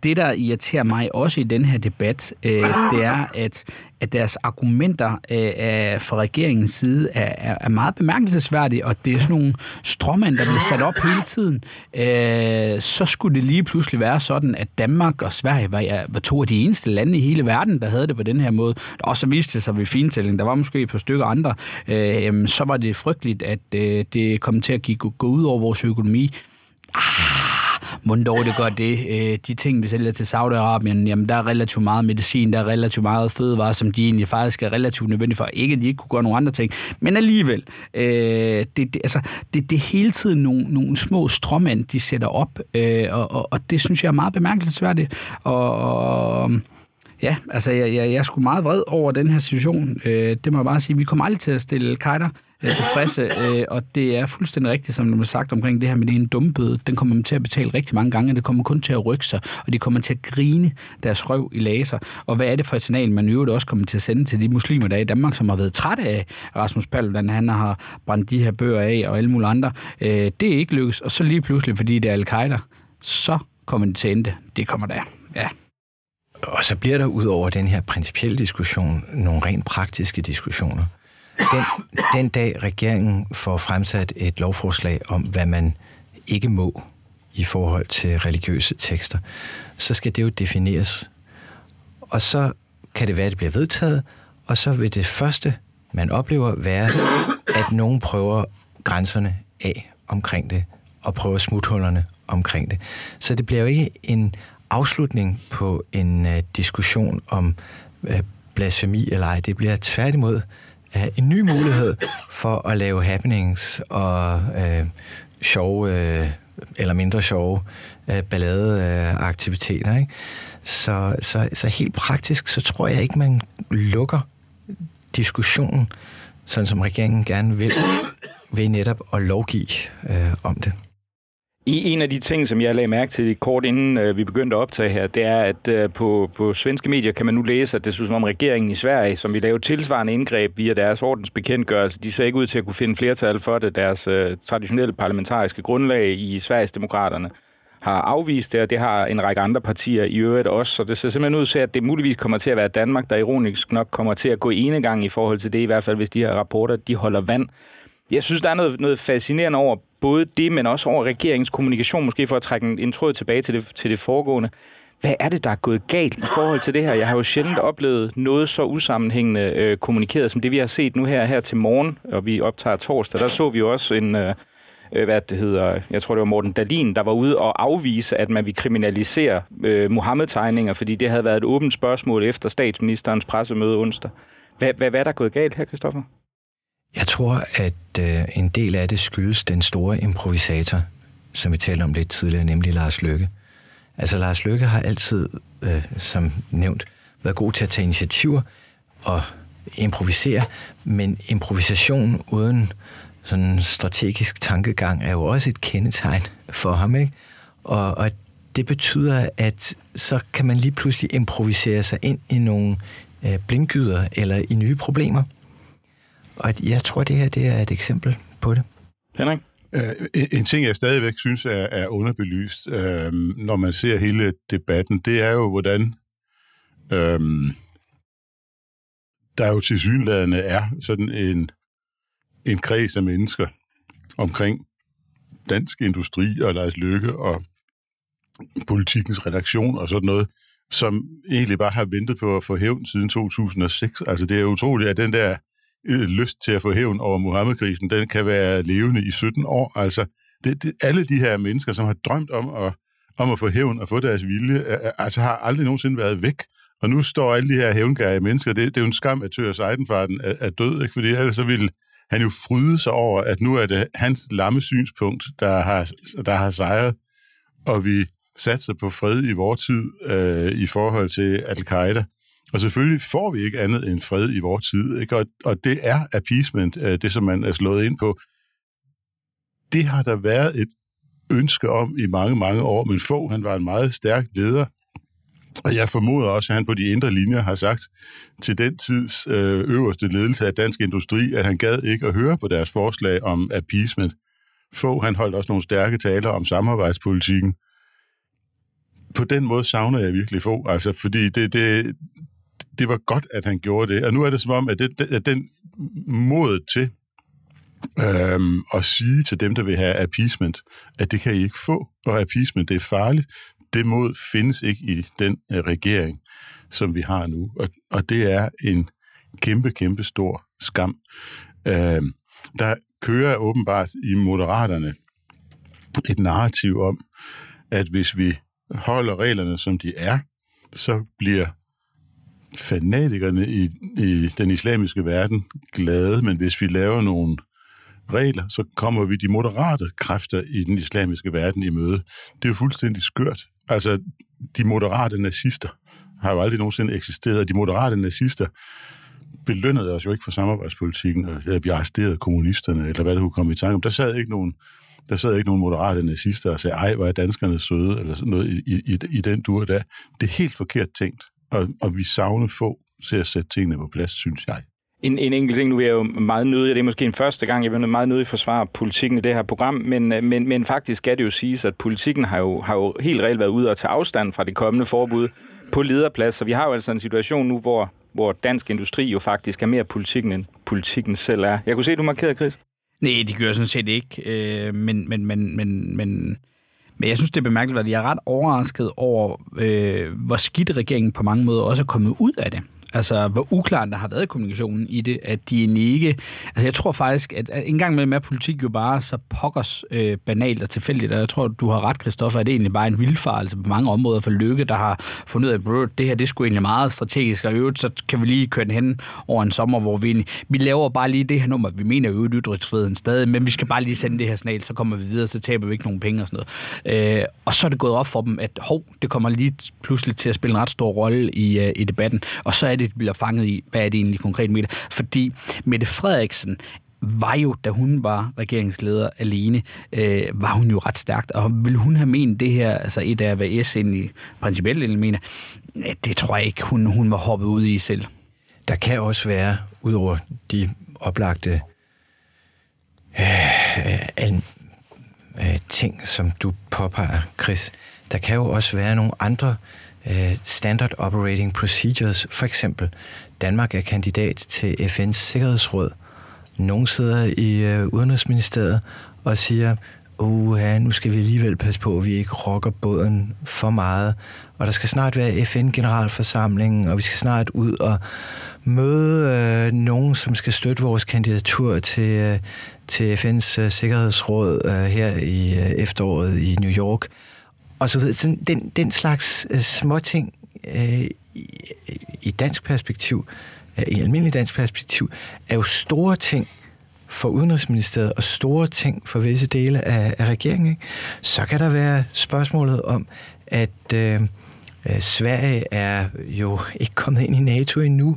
det, der irriterer mig også i den her debat, øh, det er, at, at deres argumenter øh, er, fra regeringens side er, er, er meget bemærkelsesværdige, og det er sådan nogle stråmænd, der bliver sat op hele tiden. Øh, så skulle det lige pludselig være sådan, at Danmark og Sverige var, var to af de eneste lande i hele verden, der havde det på den her måde. Og så viste det sig ved fintælling, der var måske et par stykker andre, øh, så var det frygteligt, at øh, det kom til at gå, gå ud over vores økonomi. Ah, hvordan det gør det. Øh, de ting, vi sælger til Saudi-Arabien, jamen der er relativt meget medicin, der er relativt meget fødevarer, som de egentlig faktisk er relativt nødvendige for. Ikke, at de ikke kunne gøre nogle andre ting, men alligevel. Øh, det, det, altså, det, det er hele tiden nogle, nogle små stråmænd, de sætter op, øh, og, og, og det synes jeg er meget bemærkelsesværdigt. Og, og Ja, altså jeg, jeg, jeg er sgu meget vred over den her situation. Øh, det må jeg bare sige. Vi kommer aldrig til at stille kajter tilfredse, øh, og det er fuldstændig rigtigt, som du har sagt omkring det her med det en dumbøde. Den kommer man til at betale rigtig mange gange, og det kommer kun til at rykke sig, og de kommer til at grine deres røv i laser. Og hvad er det for et signal, man i øvrigt også kommer til at sende til de muslimer, der er i Danmark, som har været trætte af Rasmus Paludan, han har brændt de her bøger af, og alle mulige andre. Øh, det er ikke lykkes, og så lige pludselig, fordi det er al-Qaida, så kommer det til ende. Det kommer der. Ja. Og så bliver der ud over den her principielle diskussion nogle rent praktiske diskussioner. Den, den dag regeringen får fremsat et lovforslag om, hvad man ikke må i forhold til religiøse tekster, så skal det jo defineres. Og så kan det være, at det bliver vedtaget, og så vil det første, man oplever, være, at nogen prøver grænserne af omkring det, og prøver smuthullerne omkring det. Så det bliver jo ikke en afslutning på en uh, diskussion om uh, blasfemi eller ej. Det bliver tværtimod øh, en ny mulighed for at lave happenings og øh, sjove øh, eller mindre sjove øh, balladeaktiviteter. Øh, ikke? Så, så, så helt praktisk, så tror jeg ikke, man lukker diskussionen, sådan som regeringen gerne vil, ved netop at lovgive øh, om det. I en af de ting, som jeg lagde mærke til kort inden øh, vi begyndte at optage her, det er, at øh, på, på svenske medier kan man nu læse, at det synes som om regeringen i Sverige, som vi lave tilsvarende indgreb via deres ordensbekendtgørelse, de ser ikke ud til at kunne finde flertal for det. Deres øh, traditionelle parlamentariske grundlag i Sveriges Demokraterne har afvist det, og det har en række andre partier i øvrigt også. Så det ser simpelthen ud til, at det muligvis kommer til at være Danmark, der ironisk nok kommer til at gå ene gang i forhold til det, i hvert fald hvis de her rapporter de holder vand. Jeg synes, der er noget, noget fascinerende over både det, men også over regeringens kommunikation, måske for at trække en, en tråd tilbage til det, til det foregående. Hvad er det, der er gået galt i forhold til det her? Jeg har jo sjældent oplevet noget så usammenhængende øh, kommunikeret, som det vi har set nu her, her til morgen, og vi optager torsdag. Der så vi jo også en, øh, øh hvad det hedder, jeg tror det var Morten Dalin, der var ude og afvise, at man vil kriminalisere øh, Mohammed-tegninger, fordi det havde været et åbent spørgsmål efter statsministerens pressemøde onsdag. Hvad, hvad, hvad er der gået galt her, Kristoffer? Jeg tror, at øh, en del af det skyldes den store improvisator, som vi talte om lidt tidligere, nemlig Lars Lykke. Altså Lars Lykke har altid, øh, som nævnt, været god til at tage initiativer og improvisere, men improvisation uden sådan strategisk tankegang er jo også et kendetegn for ham, ikke? Og, og det betyder, at så kan man lige pludselig improvisere sig ind i nogle øh, blindgyder eller i nye problemer. Og jeg tror, det her det er et eksempel på det. Henrik? Uh, en, ting, jeg stadigvæk synes er, er underbelyst, uh, når man ser hele debatten, det er jo, hvordan uh, der jo til synlædende er sådan en, en kreds af mennesker omkring dansk industri og Lars Løkke og politikens redaktion og sådan noget, som egentlig bare har ventet på at få hævn siden 2006. Altså det er utroligt, at den der øh, lyst til at få hævn over Muhammedkrisen, den kan være levende i 17 år. Altså, det, det, alle de her mennesker, som har drømt om at, om at få hævn og få deres vilje, altså har aldrig nogensinde været væk. Og nu står alle de her hævngærige mennesker, det, det er jo en skam, at Tøger Seidenfarten er, er død, ikke? fordi ellers så ville han jo fryde sig over, at nu er det hans lamme synspunkt, der har, der har sejret, og vi satser på fred i vores tid øh, i forhold til al-Qaida. Og selvfølgelig får vi ikke andet end fred i vores tid, ikke? Og, og det er appeasement, øh, det som man er slået ind på. Det har der været et ønske om i mange, mange år, men få, han var en meget stærk leder, og jeg formoder også, at han på de indre linjer har sagt til den tids øh, øverste ledelse af dansk industri, at han gad ikke at høre på deres forslag om appeasement. Få, han holdt også nogle stærke taler om samarbejdspolitikken. På den måde savner jeg virkelig få, altså, fordi det, det, det var godt, at han gjorde det. Og nu er det som om, at, det, at den mod til øhm, at sige til dem, der vil have appeasement, at det kan I ikke få, og appeasement, det er farligt. Det mod findes ikke i den øh, regering, som vi har nu. Og, og det er en kæmpe, kæmpe stor skam. Øhm, der kører åbenbart i Moderaterne et narrativ om, at hvis vi holder reglerne, som de er, så bliver fanatikerne i, i den islamiske verden glade, men hvis vi laver nogle regler, så kommer vi de moderate kræfter i den islamiske verden i møde. Det er jo fuldstændig skørt. Altså, de moderate nazister har jo aldrig nogensinde eksisteret, de moderate nazister belønnede os jo ikke for samarbejdspolitikken, og vi arresterede kommunisterne, eller hvad det kunne komme i tanke om. Der sad ikke nogen, der sad ikke nogen moderate nazister og sagde, ej, hvor er danskerne søde, eller sådan noget i, i, i den dur der. Det er helt forkert tænkt og, og vi savner få til at sætte tingene på plads, synes jeg. En, en enkelt ting, nu er jeg jo meget nødig, og det er måske en første gang, jeg vil meget nødig forsvare politikken i det her program, men, øh, men, men faktisk skal det jo siges, at politikken har jo, har jo helt reelt været ude og tage afstand fra det kommende forbud på lederplads, så vi har jo altså en situation nu, hvor, hvor dansk industri jo faktisk er mere politikken, end politikken selv er. Jeg kunne se, du markerede, Chris. Nej, det gør jeg sådan set ikke, øh, men, men, men, men, men men jeg synes, det er bemærkelsesværdigt. jeg er ret overrasket over, øh, hvor skidt regeringen på mange måder også er kommet ud af det. Altså, hvor uklart der har været kommunikationen i det, at de ikke... Altså, jeg tror faktisk, at, en gang med er politik jo bare så pokkers øh, banalt og tilfældigt, og jeg tror, du har ret, Kristoffer, at det er egentlig bare en vildfarelse på mange områder for Lykke, der har fundet ud af, at det her, det skulle egentlig meget strategisk, og øvrigt, så kan vi lige køre den hen over en sommer, hvor vi egentlig, vi laver bare lige det her nummer, vi mener jo ytringsfriheden stadig, men vi skal bare lige sende det her signal, så kommer vi videre, så taber vi ikke nogen penge og sådan noget. Øh, og så er det gået op for dem, at hov, det kommer lige pludselig til at spille en ret stor rolle i, øh, i debatten, og så er det bliver fanget i, hvad er det egentlig konkret med det. Fordi Mette Frederiksen var jo, da hun var regeringsleder alene, øh, var hun jo ret stærkt. Og vil hun have ment det her, altså et af, hvad S egentlig principielt mener, det tror jeg ikke, hun, hun var hoppet ud i selv. Der kan også være, udover de oplagte øh, al, øh, ting, som du påpeger, Chris, der kan jo også være nogle andre øh, Øh, standard operating procedures. For eksempel, Danmark er kandidat til FN's Sikkerhedsråd. Nogle sidder i øh, Udenrigsministeriet og siger, uha, nu skal vi alligevel passe på, at vi ikke rokker båden for meget. Og der skal snart være FN-generalforsamlingen, og vi skal snart ud og møde øh, nogen, som skal støtte vores kandidatur til, øh, til FN's øh, Sikkerhedsråd øh, her i øh, efteråret i New York. Og så videre. Sådan, den, den slags øh, småting øh, i, i dansk perspektiv, øh, i almindelig dansk perspektiv, er jo store ting, for Udenrigsministeriet og store ting for visse dele af, af regeringen, ikke? så kan der være spørgsmålet om, at øh, øh Sverige er jo ikke kommet ind i NATO endnu.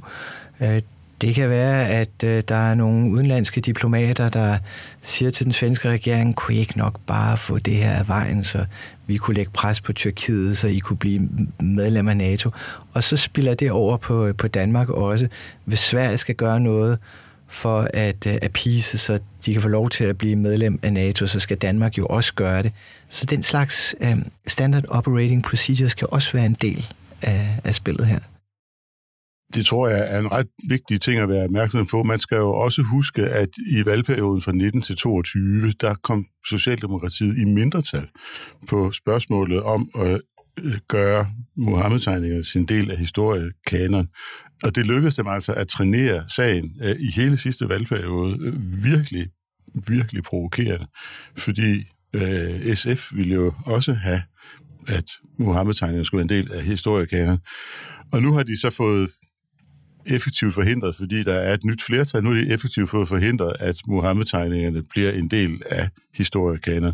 Øh, det kan være, at øh, der er nogle udenlandske diplomater, der siger til den svenske regering, kunne I ikke nok bare få det her af vejen, så vi kunne lægge pres på Tyrkiet, så I kunne blive medlem af NATO. Og så spiller det over på, øh, på Danmark også. Hvis Sverige skal gøre noget, for at øh, appease, så de kan få lov til at blive medlem af NATO, så skal Danmark jo også gøre det. Så den slags øh, standard operating procedures kan også være en del af, af spillet her. Det tror jeg er en ret vigtig ting at være opmærksom på. Man skal jo også huske, at i valgperioden fra 19 til 22, der kom Socialdemokratiet i mindretal på spørgsmålet om at øh, gøre Mohammed-tegningerne sin del af historiekanon. Og det lykkedes dem altså at trænere sagen øh, i hele sidste valgperiode øh, virkelig, virkelig provokerende, fordi øh, SF ville jo også have, at Mohammed-tegningerne skulle være en del af historiekanon. Og nu har de så fået effektivt forhindret, fordi der er et nyt flertal. Nu er de effektivt fået forhindret, at Mohammed-tegningerne bliver en del af historiekaner.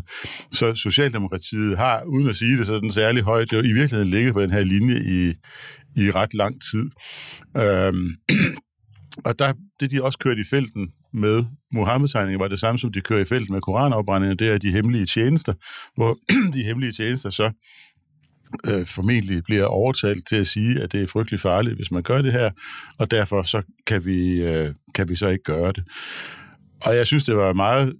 Så Socialdemokratiet har, uden at sige det sådan særlig højt, jo i virkeligheden ligget på den her linje i, i ret lang tid. Øhm, og der, det de også kørte i felten med Mohammed-tegninger, var det samme, som de kører i felten med koranafbrændinger, det er de hemmelige tjenester, hvor de hemmelige tjenester så øh, formentlig bliver overtalt til at sige, at det er frygtelig farligt, hvis man gør det her, og derfor så kan vi, øh, kan vi så ikke gøre det. Og jeg synes, det var meget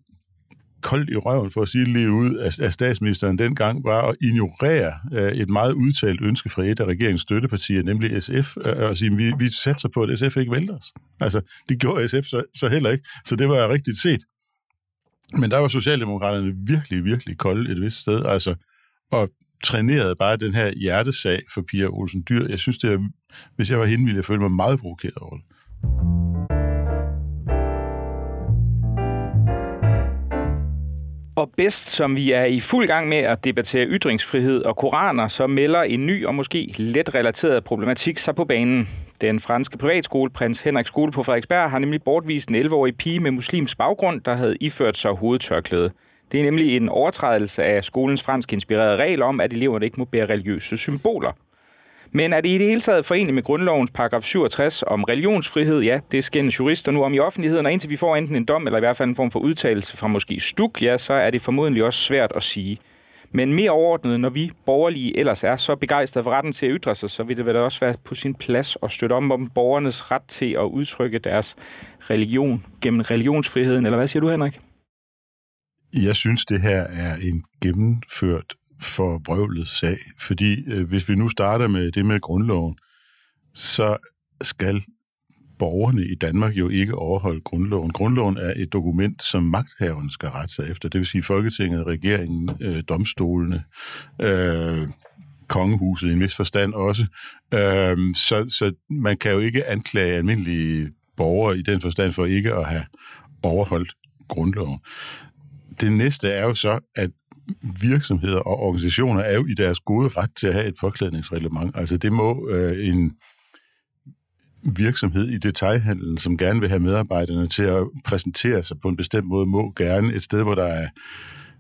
koldt i røven, for at sige lige ud, at, af statsministeren dengang, var at ignorere øh, et meget udtalt ønske fra et af regeringens støttepartier, nemlig SF, øh, og sige, vi, vi satser på, at SF ikke vælter os. Altså, det gjorde SF så, så heller ikke, så det var rigtigt set. Men der var Socialdemokraterne virkelig, virkelig kolde et vist sted, altså, og trænerede bare den her hjertesag for Pia Olsen Dyr. Jeg synes, det er, hvis jeg var hende, ville jeg føle mig meget provokeret over det. Og bedst som vi er i fuld gang med at debattere ytringsfrihed og koraner, så melder en ny og måske let relateret problematik sig på banen. Den franske privatskole, Prins Henrik Skole på Frederiksberg, har nemlig bortvist en 11-årig pige med muslims baggrund, der havde iført sig hovedtørklæde. Det er nemlig en overtrædelse af skolens fransk inspirerede regel om, at eleverne ikke må bære religiøse symboler. Men er det i det hele taget forenligt med grundlovens paragraf 67 om religionsfrihed? Ja, det skændes jurister nu om i offentligheden, og indtil vi får enten en dom eller i hvert fald en form for udtalelse fra måske Stuk, ja, så er det formodentlig også svært at sige. Men mere overordnet, når vi borgerlige ellers er så begejstrede for retten til at ytre sig, så vil det vel også være på sin plads at støtte om om borgernes ret til at udtrykke deres religion gennem religionsfriheden. Eller hvad siger du, Henrik? Jeg synes, det her er en gennemført for brøvlet sag, fordi øh, hvis vi nu starter med det med grundloven, så skal borgerne i Danmark jo ikke overholde grundloven. Grundloven er et dokument, som magthaverne skal rette sig efter. Det vil sige Folketinget, regeringen, øh, domstolene, øh, kongehuset i en vis forstand også. Øh, så, så man kan jo ikke anklage almindelige borgere i den forstand for ikke at have overholdt grundloven det næste er jo så, at virksomheder og organisationer er jo i deres gode ret til at have et påklædningsreglement. Altså det må øh, en virksomhed i detaljhandlen, som gerne vil have medarbejderne til at præsentere sig på en bestemt måde, må gerne et sted, hvor der er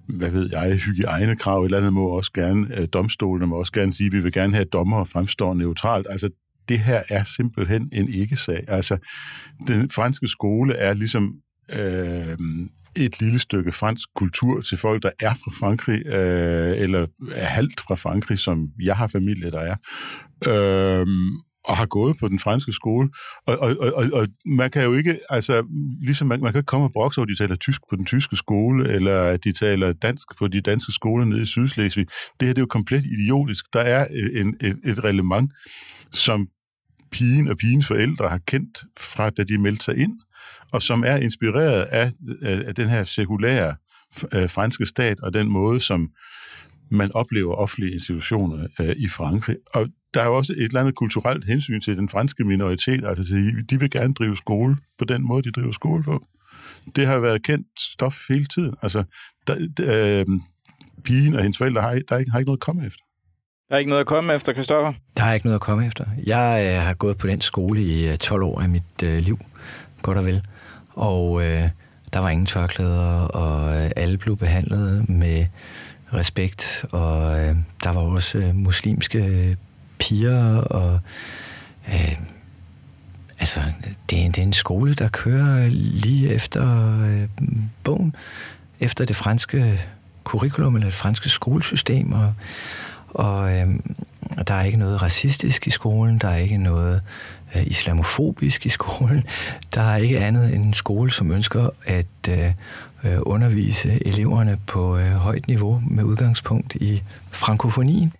hvad ved jeg, hygiejnekrav, et eller andet må også gerne, øh, domstolene må også gerne sige, at vi vil gerne have, dommer og fremstår neutralt. Altså, det her er simpelthen en ikke-sag. Altså, den franske skole er ligesom øh, et lille stykke fransk kultur til folk, der er fra Frankrig, øh, eller er halvt fra Frankrig, som jeg har familie, der er. Øh, og har gået på den franske skole. Og, og, og, og man kan jo ikke, altså, ligesom man, man kan ikke komme og brokse over, at de taler tysk på den tyske skole, eller at de taler dansk på de danske skoler nede i Sydslesvig. Det her det er jo komplet idiotisk. Der er øh, en, et, et relevant, som pigen og pigens forældre har kendt fra, da de meldte sig ind, og som er inspireret af, af den her sekulære øh, franske stat, og den måde, som man oplever offentlige institutioner øh, i Frankrig. Og der er jo også et eller andet kulturelt hensyn til den franske minoritet, altså de vil gerne drive skole på den måde, de driver skole på. Det har været kendt stof hele tiden. Altså, der, øh, pigen og hendes forældre har, der er ikke, har ikke noget at komme efter. Der er ikke noget at komme efter, Kristoffer? Der er ikke noget at komme efter. Jeg øh, har gået på den skole i 12 øh, år af mit øh, liv, godt og vel. Og øh, der var ingen tørklæder, og øh, alle blev behandlet med respekt, og øh, der var også øh, muslimske øh, piger, og øh, altså, det er, det er en skole, der kører lige efter øh, bogen, efter det franske curriculum, eller det franske skolesystem, og, og øh, der er ikke noget racistisk i skolen, der er ikke noget øh, islamofobisk i skolen, der er ikke andet end en skole, som ønsker at øh, øh undervise eleverne på øh, højt niveau med udgangspunkt i frankofonien.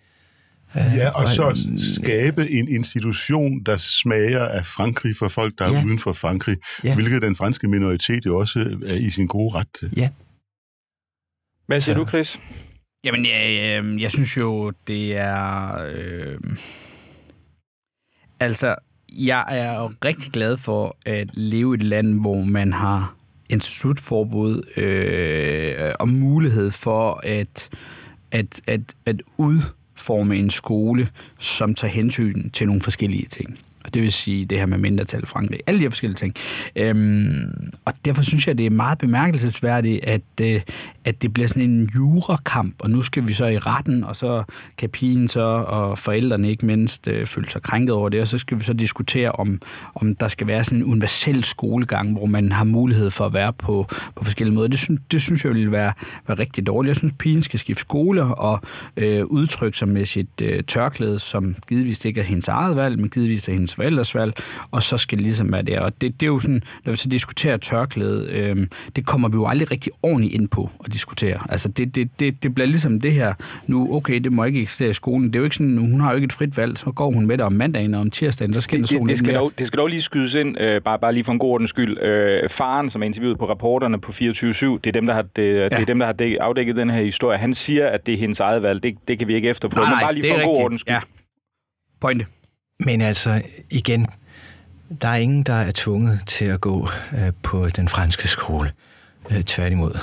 Ja, og så skabe en institution, der smager af Frankrig for folk, der er ja. uden for Frankrig, ja. hvilket den franske minoritet jo også er i sin gode ret til. Ja. Hvad siger så. du, Chris? Jamen, jeg, jeg, øhm, jeg synes jo, det er... Øh, altså, jeg er jo rigtig glad for at leve i et land, hvor man har institutforbud øh, og mulighed for at, at, at, at udforme en skole, som tager hensyn til nogle forskellige ting. Og det vil sige det her med mindretal Frankrig, alle de her forskellige ting. Øhm, og derfor synes jeg, det er meget bemærkelsesværdigt, at, øh, at det bliver sådan en jurakamp, og nu skal vi så i retten, og så kan pigen så, og forældrene ikke mindst, øh, føle sig krænket over det, og så skal vi så diskutere, om, om der skal være sådan en universel skolegang, hvor man har mulighed for at være på, på forskellige måder. Det, synes, det synes jeg vil være, være rigtig dårligt. Jeg synes, pigen skal skifte skole og øh, udtrykke sig med sit øh, tørklæde, som givetvis ikke er hendes eget valg, men givetvis er hendes forældres valg, og så skal det ligesom være det. Og det, det er jo sådan, når vi så diskuterer tørklæde, øh, det kommer vi jo aldrig rigtig ordentligt ind på at diskutere. Altså det, det, det, det bliver ligesom det her, nu okay, det må ikke eksistere i skolen. Det er jo ikke sådan, hun har jo ikke et frit valg, så går hun med det om mandagen og om tirsdagen, der skal det, det, det, skal dog, det skal dog lige skydes ind, øh, bare, bare lige for en god ordens skyld. Øh, faren, som er interviewet på rapporterne på 24-7, det er dem, der har, det, ja. det er dem, der har afdækket den her historie. Han siger, at det er hendes eget valg. Det, det kan vi ikke efterprøve. Nej, Men bare lige for en god ordens skyld. Ja. Pointe. Men altså, igen, der er ingen, der er tvunget til at gå øh, på den franske skole. Øh, tværtimod.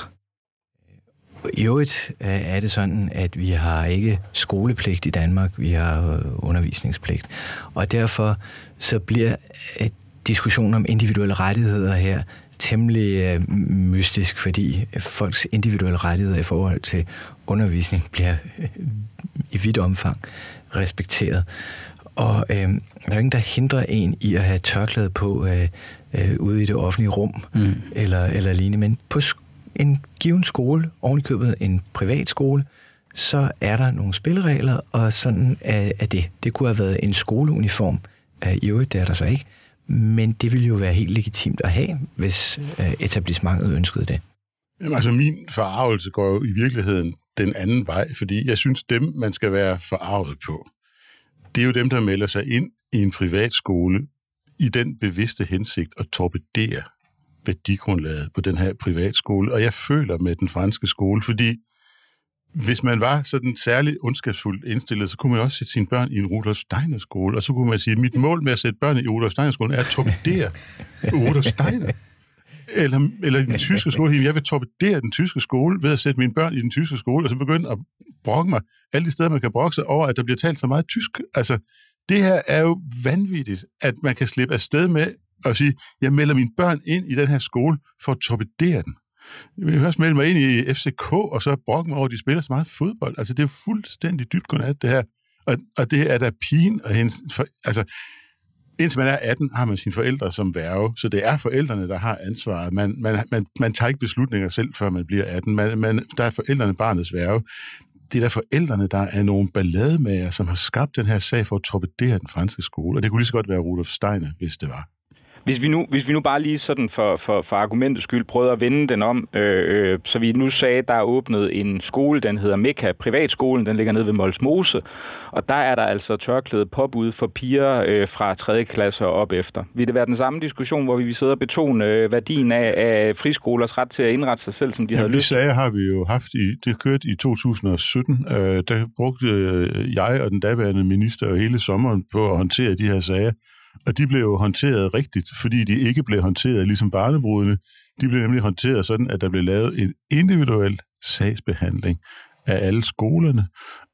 I øvrigt øh, er det sådan, at vi har ikke skolepligt i Danmark, vi har øh, undervisningspligt. Og derfor så bliver øh, diskussionen om individuelle rettigheder her temmelig øh, mystisk, fordi folks individuelle rettigheder i forhold til undervisning bliver øh, i vidt omfang respekteret. Og øh, der er ingen, der hindrer en i at have tørklæde på øh, øh, ude i det offentlige rum, mm. eller, eller lignende. Men på en given skole, ovenikøbet en privat skole, så er der nogle spilleregler, og sådan er, er det. Det kunne have været en skoleuniform. Øh, I øvrigt, det er der så ikke. Men det ville jo være helt legitimt at have, hvis øh, etablissementet ønskede det. Jamen, altså, min forarvelse går jo i virkeligheden den anden vej, fordi jeg synes, dem, man skal være forarvet på, det er jo dem, der melder sig ind i en privatskole i den bevidste hensigt at torpedere værdigrundlaget på den her privatskole. Og jeg føler med den franske skole, fordi hvis man var sådan særlig ondskabsfuldt indstillet, så kunne man også sætte sine børn i en Rudolf Steiner skole, og så kunne man sige, at mit mål med at sætte børn i Rudolf Steiner skolen er at torpedere Rudolf Steiner. Eller, eller den tyske skole. Jeg vil torpedere den tyske skole ved at sætte mine børn i den tyske skole, og så begynde at brokke mig alle de steder, man kan brokke sig over, at der bliver talt så meget tysk. Altså, det her er jo vanvittigt, at man kan slippe af sted med at sige, jeg melder mine børn ind i den her skole for at torpedere den. Jeg vil først melde mig ind i FCK, og så brokke mig over, at de spiller så meget fodbold. Altså, det er fuldstændig dybt godnat, det her. Og, og det er der pigen og hendes... For, altså, indtil man er 18, har man sine forældre som værve, så det er forældrene, der har ansvaret. Man, man, man, man tager ikke beslutninger selv, før man bliver 18. Man, man, der er forældrene barnets værve. Det er der forældrene, der er nogle ballademager, som har skabt den her sag for at torpedere den franske skole. Og det kunne lige så godt være Rudolf Steiner, hvis det var. Hvis vi nu, hvis vi nu bare lige sådan for, for, for argumentets skyld prøvede at vende den om, øh, øh, så vi nu sagde, der er åbnet en skole, den hedder Mekka Privatskolen, den ligger nede ved Molsmose, og der er der altså tørklæde påbud for piger øh, fra 3. klasse og op efter. Vil det være den samme diskussion, hvor vi sidder og betone øh, værdien af, af friskolers ret til at indrette sig selv, som de ja, havde lyst? Sager har vi jo haft, i, det kørte i 2017, øh, der brugte øh, jeg og den daværende minister hele sommeren på at håndtere de her sager. Og de blev jo håndteret rigtigt, fordi de ikke blev håndteret ligesom barnebrudene. De blev nemlig håndteret sådan, at der blev lavet en individuel sagsbehandling af alle skolerne,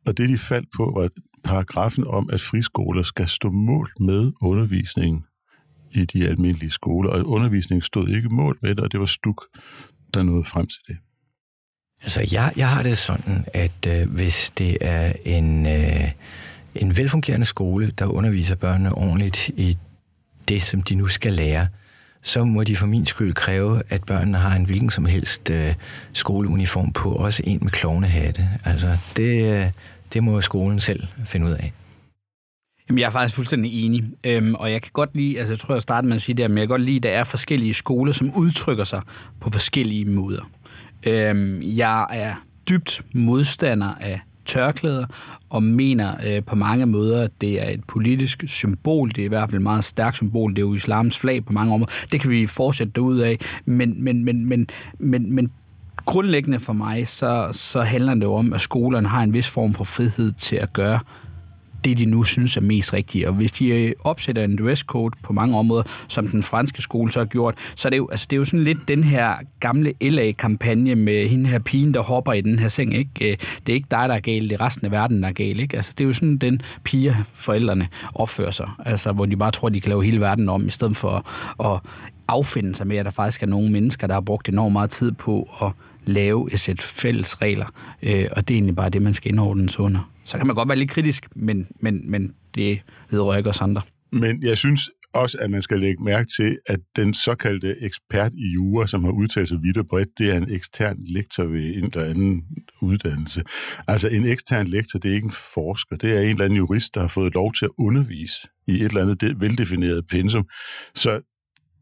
og det de faldt på var paragrafen om, at friskoler skal stå mål med undervisningen i de almindelige skoler, og undervisningen stod ikke mål med det, og det var Stuk, der nåede frem til det. Altså, jeg, jeg har det sådan, at øh, hvis det er en... Øh, en velfungerende skole, der underviser børnene ordentligt i det, som de nu skal lære, så må de for min skyld kræve, at børnene har en hvilken som helst øh, skoleuniform på, også en med klovnehatte. Altså, det, øh, det må skolen selv finde ud af. Jamen, jeg er faktisk fuldstændig enig. Øhm, og jeg kan godt lide, altså jeg tror, jeg starter med at sige det, men jeg kan godt lide, at der er forskellige skoler, som udtrykker sig på forskellige måder. Øhm, jeg er dybt modstander af tørklæder, og mener øh, på mange måder, at det er et politisk symbol. Det er i hvert fald et meget stærkt symbol. Det er jo islams flag på mange områder. Det kan vi fortsætte derud af. Men, men, men, men, men, men grundlæggende for mig, så, så handler det jo om, at skolerne har en vis form for frihed til at gøre det, de nu synes er mest rigtigt. Og hvis de øh, opsætter en dresscode på mange områder, som den franske skole så har gjort, så er det jo, altså, det er jo sådan lidt den her gamle LA-kampagne med hende her pigen, der hopper i den her seng. Ikke? Øh, det er ikke dig, der er galt, det er resten af verden, der er galt. Ikke? Altså, det er jo sådan, den piger, forældrene opfører sig. Altså, hvor de bare tror, de kan lave hele verden om, i stedet for at affinde sig med, at der faktisk er nogle mennesker, der har brugt enormt meget tid på at lave et sæt fælles regler, øh, og det er egentlig bare det, man skal indordnes under. Så kan man godt være lidt kritisk, men, men, men det vedrører ikke os andre. Men jeg synes også, at man skal lægge mærke til, at den såkaldte ekspert i jura, som har udtalt sig vidt og bredt, det er en ekstern lektor ved en eller anden uddannelse. Altså en ekstern lektor, det er ikke en forsker, det er en eller anden jurist, der har fået lov til at undervise i et eller andet veldefineret pensum. Så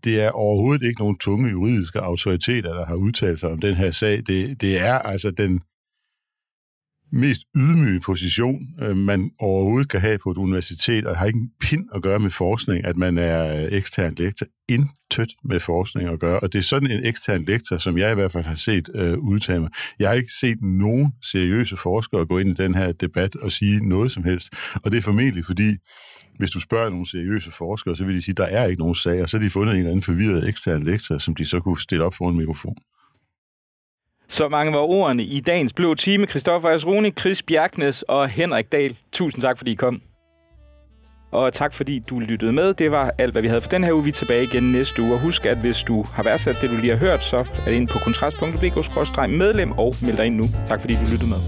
det er overhovedet ikke nogen tunge juridiske autoriteter, der har udtalt sig om den her sag. Det, det er altså den mest ydmyge position, øh, man overhovedet kan have på et universitet, og har ikke en pind at gøre med forskning, at man er øh, ekstern lektor. Intet med forskning at gøre, og det er sådan en ekstern lektor, som jeg i hvert fald har set øh, udtale mig. Jeg har ikke set nogen seriøse forskere gå ind i den her debat og sige noget som helst, og det er formentlig fordi, hvis du spørger nogle seriøse forskere, så vil de sige, at der er ikke nogen sag, og Så har de fundet en eller anden forvirret ekstern lektor, som de så kunne stille op foran en mikrofon. Så mange var ordene i dagens blå time. Christoffer Asroni, Chris Bjergnes og Henrik Dahl. Tusind tak, fordi I kom. Og tak, fordi du lyttede med. Det var alt, hvad vi havde for den her uge. Vi er tilbage igen næste uge. Og husk, at hvis du har værdsat det, du lige har hørt, så er det ind på kontrast.dk-medlem og meld dig ind nu. Tak, fordi du lyttede med.